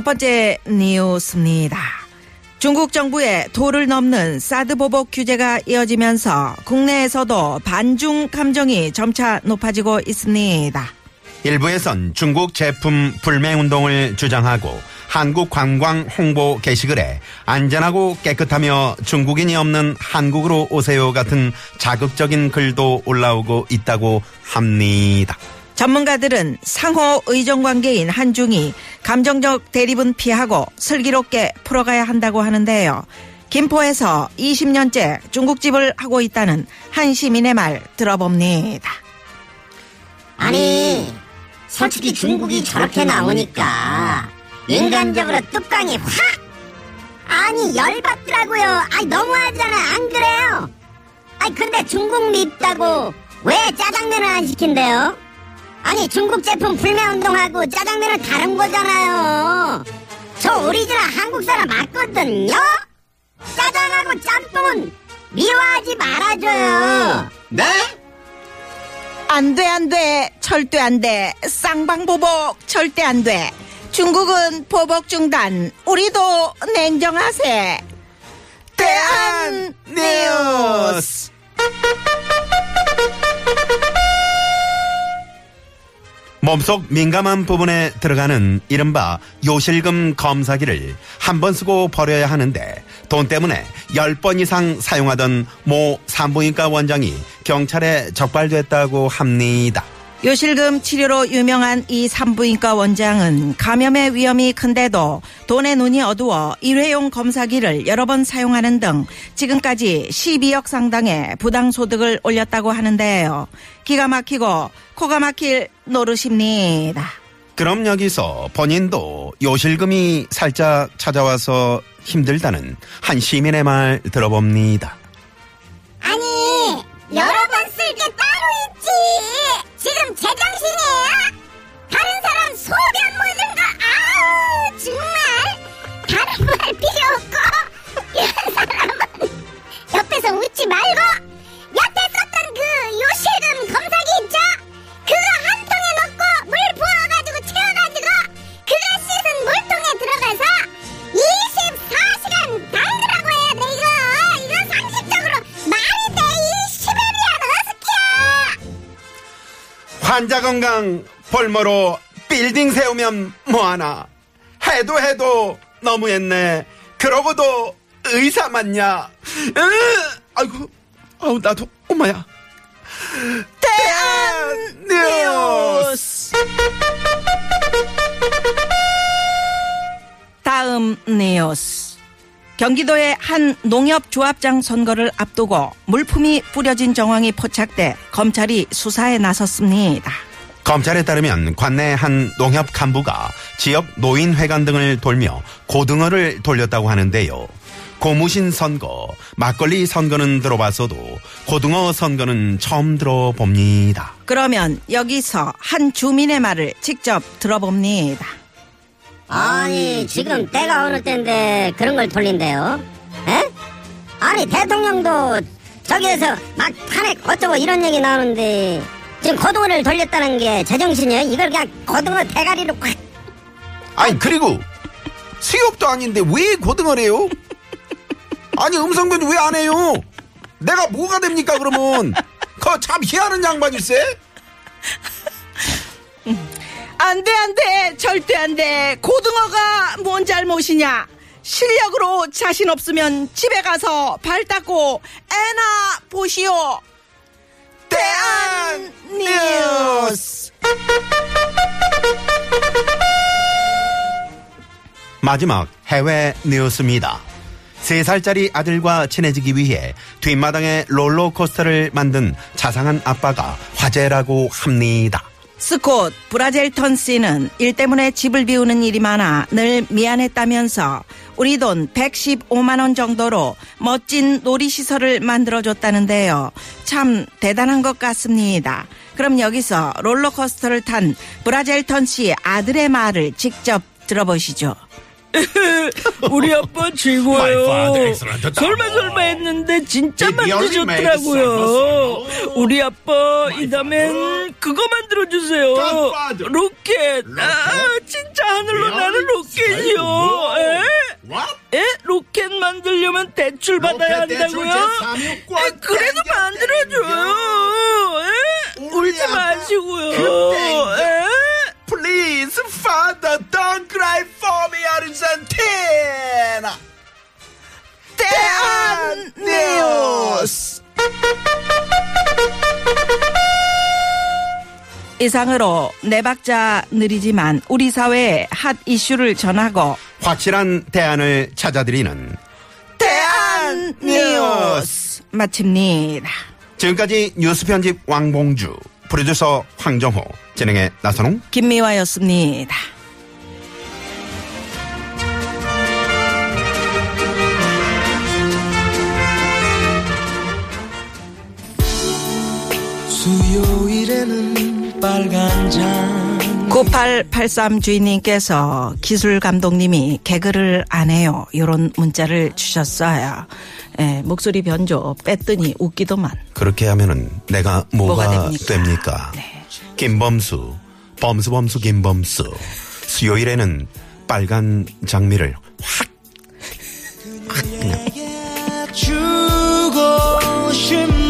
첫 번째 뉴스입니다. 중국 정부의 도를 넘는 사드 보복 규제가 이어지면서 국내에서도 반중 감정이 점차 높아지고 있습니다. 일부에선 중국 제품 불매 운동을 주장하고 한국 관광 홍보 게시글에 안전하고 깨끗하며 중국인이 없는 한국으로 오세요 같은 자극적인 글도 올라오고 있다고 합니다. 전문가들은 상호 의존 관계인 한중이 감정적 대립은 피하고 슬기롭게 풀어가야 한다고 하는데요. 김포에서 20년째 중국집을 하고 있다는 한 시민의 말 들어봅니다. 아니, 솔직히 중국이 저렇게 나오니까 인간적으로 뚜껑이 확! 아니, 열받더라고요. 아니, 너무하잖아. 안 그래요? 아니, 근데 중국 밉다고 왜 짜장면을 안 시킨대요? 아니, 중국 제품 불매 운동하고 짜장면은 다른 거잖아요. 저 오리지널 한국 사람 맞거든요? 짜장하고 짬뽕은 미워하지 말아줘요. 네? 안 돼, 안 돼. 절대 안 돼. 쌍방보복 절대 안 돼. 중국은 보복 중단. 우리도 냉정하세. 대한 몸속 민감한 부분에 들어가는 이른바 요실금 검사기를 한 번 쓰고 버려야 하는데 돈 때문에 10번 이상 사용하던 모 산부인과 원장이 경찰에 적발됐다고 합니다. 요실금 치료로 유명한 이 산부인과 원장은 감염의 위험이 큰데도 돈의 눈이 어두워 일회용 검사기를 여러 번 사용하는 등 지금까지 12억 상당의 부당 소득을 올렸다고 하는데요. 기가 막히고 코가 막힐 노릇입니다. 그럼 여기서 본인도 요실금이 살짝 찾아와서 힘들다는 한 시민의 말 들어봅니다. 아니 환자 건강 볼모로 빌딩 세우면 뭐하나? 해도 해도 너무했네 그러고도 의사 맞냐? 으, 아이고 아우 나도 엄마야. 대한 뉴스! 다음 뉴스. 경기도의 한 농협조합장 선거를 앞두고 물품이 뿌려진 정황이 포착돼 검찰이 수사에 나섰습니다. 검찰에 따르면 관내 한 농협 간부가 지역 노인회관 등을 돌며 고등어를 돌렸다고 하는데요. 고무신 선거, 막걸리 선거는 들어봤어도 고등어 선거는 처음 들어봅니다. 그러면 여기서 한 주민의 말을 직접 들어봅니다. 아니 지금 때가 어느 때인데 그런 걸 돌린대요 에? 아니 대통령도 저기에서 막 탄핵 어쩌고 이런 얘기 나오는데 지금 고등어를 돌렸다는 게 제정신이에요? 이걸 그냥 고등어 대가리로 콱 아니 그리고 수협도 아닌데 왜 고등어래요? 아니 음성변 왜 안 해요? 내가 뭐가 됩니까 그러면? 그거 참 희한한 양반일세? 안 돼, 안 돼. 절대 안 돼. 고등어가 뭔 잘못이냐. 실력으로 자신 없으면 집에 가서 발 닦고 애나 보시오. 대안 뉴스. 마지막 해외 뉴스입니다. 3살짜리 아들과 친해지기 위해 뒷마당에 롤러코스터를 만든 자상한 아빠가 화제라고 합니다. 스콧 브라젤턴 씨는 일 때문에 집을 비우는 일이 많아 늘 미안했다면서 우리 돈 115만 원 정도로 멋진 놀이 시설을 만들어 줬다는데요. 참 대단한 것 같습니다. 그럼 여기서 롤러코스터를 탄 브라젤턴 씨 아들의 말을 직접 들어보시죠. 우리 아빠 My 최고예요. 설마 설마 했는데 진짜 service. 우리 아빠 이 다음엔 그거 만들어 주세요. Godfather. 로켓. 아 진짜 하늘로 나는 로켓이요. 에? 에? 로켓 만들려면 대출 받아야 한다고요? 제3육 에, 그래도 꽝 만들어줘요. 이상으로 네 박자 느리지만 우리 사회의 핫 이슈를 전하고 확실한 대안을 찾아드리는 대한 뉴스. 마칩니다. 지금까지 뉴스 편집 왕봉주, 프로듀서 황정호, 진행의 나선홍. 김미화였습니다. 수요일에는 빨간 장 9883 주인님께서 기술 감독님이 개그를 안 해요. 요런 문자를 주셨어요. 예, 목소리 변조 뺐더니 웃기더만. 그렇게 하면은 내가 뭐가, 뭐가 됩니까? 됩니까? 네. 김범수, 범수 범수 김범수. 수요일에는 빨간 장미를 확 주고 싶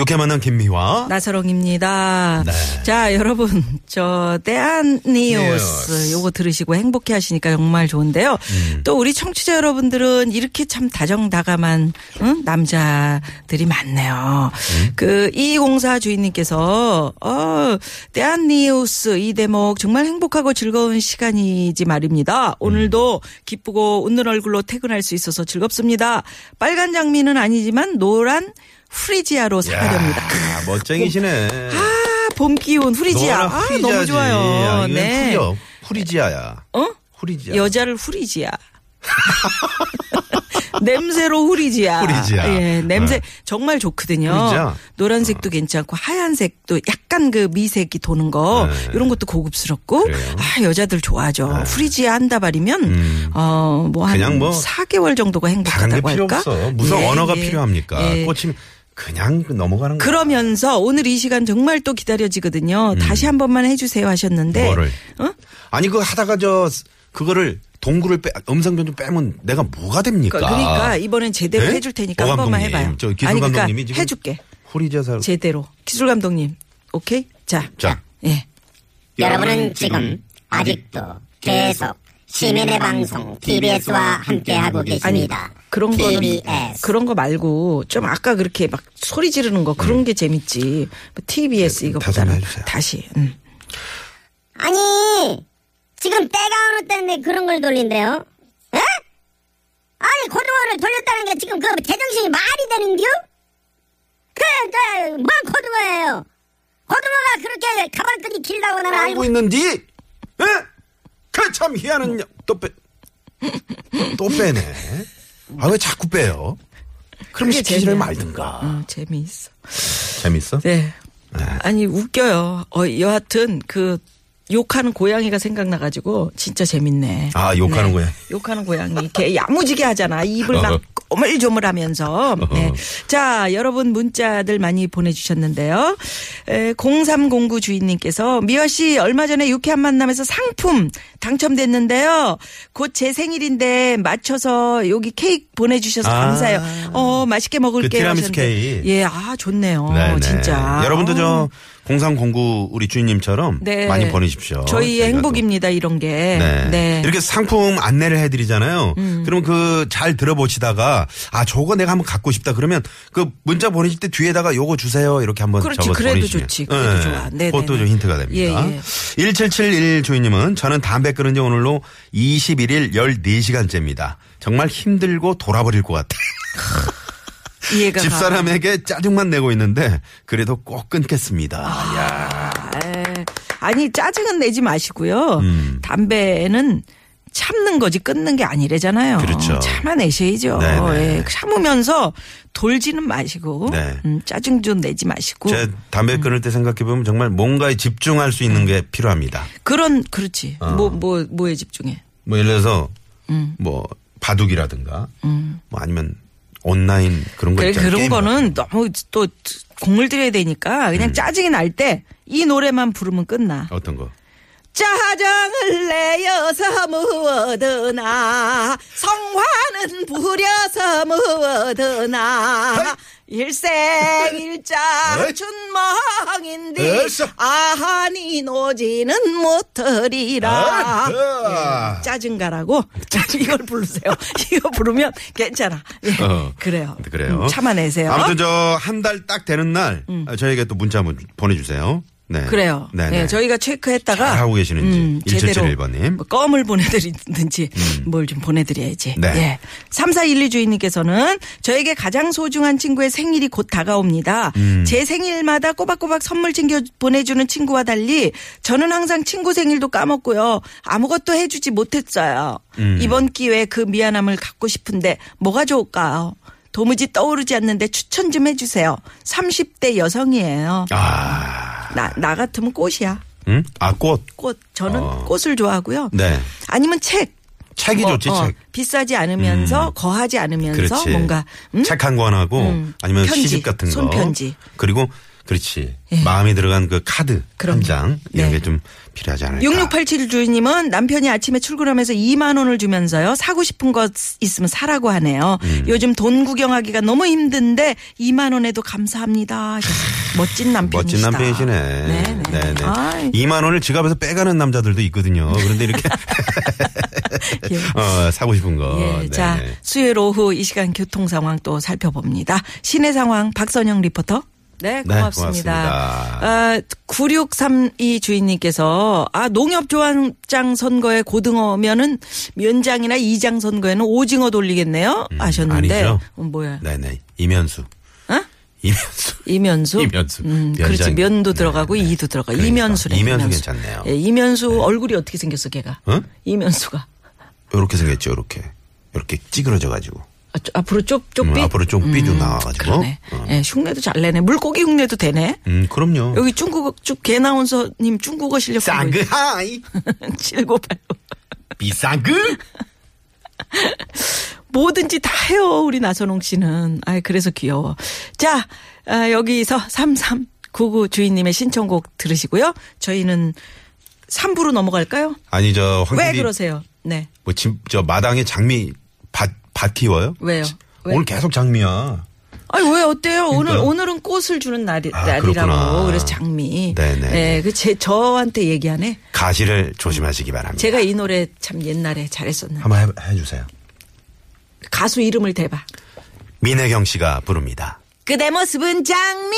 이렇게 만난 김미화. 나서롱입니다. 네. 자, 여러분, 저, 대한 뉴스, 뉴스. 요거 들으시고 행복해 하시니까 정말 좋은데요. 음. 또 우리 청취자 여러분들은 이렇게 참 다정다감한, 응? 남자들이 많네요. 음. 그, 이공사 주인님께서, 어, 대한 뉴스 이 대목 정말 행복하고 즐거운 시간이지 말입니다. 오늘도 기쁘고 웃는 얼굴로 퇴근할 수 있어서 즐겁습니다. 빨간 장미는 아니지만 노란 후리지아로 사가렵니다. 야, 멋쟁이시네. 아, 봄 기운 후리지아. 아. 너무 야, 좋아요. 이건 네. 후리요. 후리지아야. 어? 후리지아. 여자를 후리지아. 냄새로 후리지아. 후리지아. 예, 냄새 네. 정말 좋거든요. 후리지아. 노란색도 괜찮고 하얀색도 약간 그 미색이 도는 거 네. 이런 것도 고급스럽고 그래요? 아 여자들 좋아하죠. 후리지아 한 다발이면 음. 어뭐 그냥 한뭐 4개월 정도가 행복하다고 필요 할까? 없어. 무슨 예, 언어가 예, 필요합니까? 예. 꽂히면 그냥 넘어가는 거. 그러면서 오늘 이 시간 정말 또 기다려지거든요. 다시 한 번만 해주세요 하셨는데. 음. 뭐를? 어? 아니 그 하다가 저 그거를 동굴을 빼 음성 변조 빼면 내가 뭐가 됩니까? 그러니까 이번엔 제대로 네? 해줄 테니까 오한 번만 해봐요. 저 기술 아니 그러니까 감독님이 지금 해줄게. 후리자사 제대로 기술 감독님. 오케이. 자. 자. 예. 여러분은 지금 아직도 계속 시민의 방송 TBS와 함께하고 아니 계십니다. 그런 거는 TBS. 그런 거 말고 좀 아까 그렇게 막 소리 지르는 거 그런 게 재밌지. 뭐 TBS 네, 이거보다는. 다시. 음. 아니 지금 때가 어느 때인데 그런 걸 돌린대요? 에? 아니 고등어를 돌렸다는 게 지금 그 제정신이 말이 되는겨? 그그뭔 고등어예요? 고등어가 그렇게 가발끈이 길다고 나는 알고 알고 있는지? 에? 그참 희한한 녀- 또 빼. 또 빼네. 아 왜 자꾸 빼요? 그럼 시키지를. 말든가. 어, 재미있어. 재밌어? 네. 아니 웃겨요. 어 여하튼 그 욕하는 고양이가 생각나가지고 진짜 재밌네. 아, 욕하는 고양이. 욕하는 고양이. 걔 야무지게 하잖아. 입을 막 꼬물조물하면서. 네. 자, 여러분 문자들 많이 보내주셨는데요. 에, 0309 주인님께서 미화 씨 얼마 전에 유쾌한 만남에서 상품 당첨됐는데요. 곧 제 생일인데 맞춰서 여기 케이크 보내주셔서 아. 감사해요. 어 맛있게 먹을게요. 그 티라미수. 케이크. 예, 아 좋네요. 네네. 진짜. 여러분도 0309 우리 주인님처럼 네. 많이 보내십시오. 저희의. 행복입니다 이런 게. 네. 네. 음. 이렇게 상품 안내를 해드리잖아요. 그럼 그잘 들어보시다가 아 저거 내가 한번 갖고 싶다 그러면 그 문자 보내실 때 뒤에다가 요거 주세요 이렇게 한번 그렇지, 적어서 그래도 보내주시면. 좋지. 그래도 좋아. 네네네. 그것도 좀 힌트가 됩니다. 예, 예. 1771 주인님은 저는 담배 끊은 지 오늘로 21일 14시간째입니다. 정말 힘들고 돌아버릴 것 같아요. 이해가 가. 집사람에게 짜증만 내고 있는데 그래도 꼭 끊겠습니다. 아. 야. 에, 아니 짜증은 내지 마시고요. 음. 담배는 참는 거지 끊는 게 아니래잖아요. 그렇죠. 참아내셔야죠. 네네. 예, 참으면서 돌지는 마시고 네. 음, 짜증 좀 내지 마시고 제 담배 끊을 때 생각해 보면 정말 뭔가에 집중할 수 있는 게 필요합니다. 그런 그렇지. 어. 뭐뭐 뭐에 집중해. 뭐 예를 들어서 음. 뭐 바둑이라든가 뭐 아니면 온라인 그런 거 그래, 있잖아요. 그런 거는 너무 또 공을 들여야 되니까 음. 그냥 짜증이 날 때 이 노래만 부르면 끝나. 어떤 거? 짜장을 내어서 무어드나 성화 는 부려서 무어드나. 일생일자 어서. 아하니 노지는 못하리라. 아, 예, 짜증가라고? 이걸 부르세요. 이거 부르면 괜찮아. 예, 어. 그래요. 그래요. 음, 참아내세요. 아무튼 저 한 달 딱 되는 날 저에게 또 문자 한번 보내주세요. 네. 그래요. 네. 네, 저희가 체크했다가 잘하고 계시는지. 제대로 1771번 님. 뭐 껌을 보내드리든지 뭘좀 보내드려야지. 네. 예. 3412 주인님께서는 저에게 가장 소중한 친구의 생일이 곧 다가옵니다. 음. 제 생일마다 꼬박꼬박 선물 챙겨 보내주는 친구와 달리 저는 항상 친구 생일도 까먹고요. 아무것도 해주지 못했어요. 음. 이번 기회에 그 미안함을 갖고 싶은데 뭐가 좋을까요? 도무지 떠오르지 않는데 추천 좀 해주세요. 30대 여성이에요. 아, 나, 나 같으면 꽃이야. 응? 아, 꽃. 꽃. 저는 어. 꽃을 좋아하고요. 네. 아니면 책. 책이 뭐, 좋지, 어, 책. 비싸지 않으면서 거하지 않으면서 그렇지. 뭔가 음? 책한 권 하고 음. 아니면 편지, 시집 같은 거. 손편지. 그리고 그렇지. 예. 마음에 들어간 그 카드. 한 장 이런 네. 게좀 필요하지 않을까. 6687 주인님은 남편이 아침에 출근하면서 2만 원을 주면서요. 사고 싶은 것 있으면 사라고 하네요. 음. 요즘 돈 구경하기가 너무 힘든데 2만 원에도 감사합니다. 멋진 남편이시다. 멋진 남편이시네. 네네. 네네. 아이, 2만 원을 지갑에서 빼가는 남자들도 있거든요. 그런데 이렇게 예. 어, 사고 싶은 거. 예, 네네. 자, 수요일 오후 이 시간 교통 상황 또 살펴봅니다. 시내 상황 박선영 리포터. 네, 네, 고맙습니다. 고맙습니다. 아, 9632 주인님께서 아, 농협조합장 선거에 고등어면은 면장이나 이장 선거에는 오징어 돌리겠네요. 하셨는데. 음, 아니죠. 어, 뭐야? 네네. 이면수. 어? 이면수. 이면수? 이면수. 음. 그렇지. 면도 네, 들어가고 네. 이도 들어가. 그러니까. 이면수래. 이면수 괜찮네요. 예, 이면수 얼굴이 어떻게 생겼어, 걔가? 어? 이면수가. 요렇게 생겼죠, 요렇게. 요렇게 찌그러져 가지고. 아, 저- 앞으로 쪽, 쪽비? 음, 앞으로 좀 삐도 나와가지고. 그러네. 어. 예, 흉내도 잘 내네. 물고기 흉내도 되네. 음, 그럼요. 여기 중국어, 쭉 개 나운서님 중국어 실력. 쌍그하이. 7985. 비쌍그. 뭐든지 다 해요, 우리 나선홍 씨는. 아 그래서 귀여워. 자, 아, 여기서 3399 주인님의 신청곡 들으시고요. 저희는 3부로 넘어갈까요? 아니, 저, 황 왜 그러세요? 네. 뭐, 집, 저, 마당에 장미, 밭, 밭 키워요? 왜요? 왜? 오늘 계속 장미야. 아니 왜 어때요? 오늘 그러니까요. 오늘은 꽃을 주는 날이, 아, 날이라고 그렇구나. 그래서 장미. 네네. 네, 그제 저한테 얘기하네. 가시를 조심하시기 바랍니다. 제가 이 노래 참 옛날에 잘했었는데 한번 해, 해주세요. 가수 이름을 대봐. 민혜경 씨가 부릅니다. 그대 모습은 장미.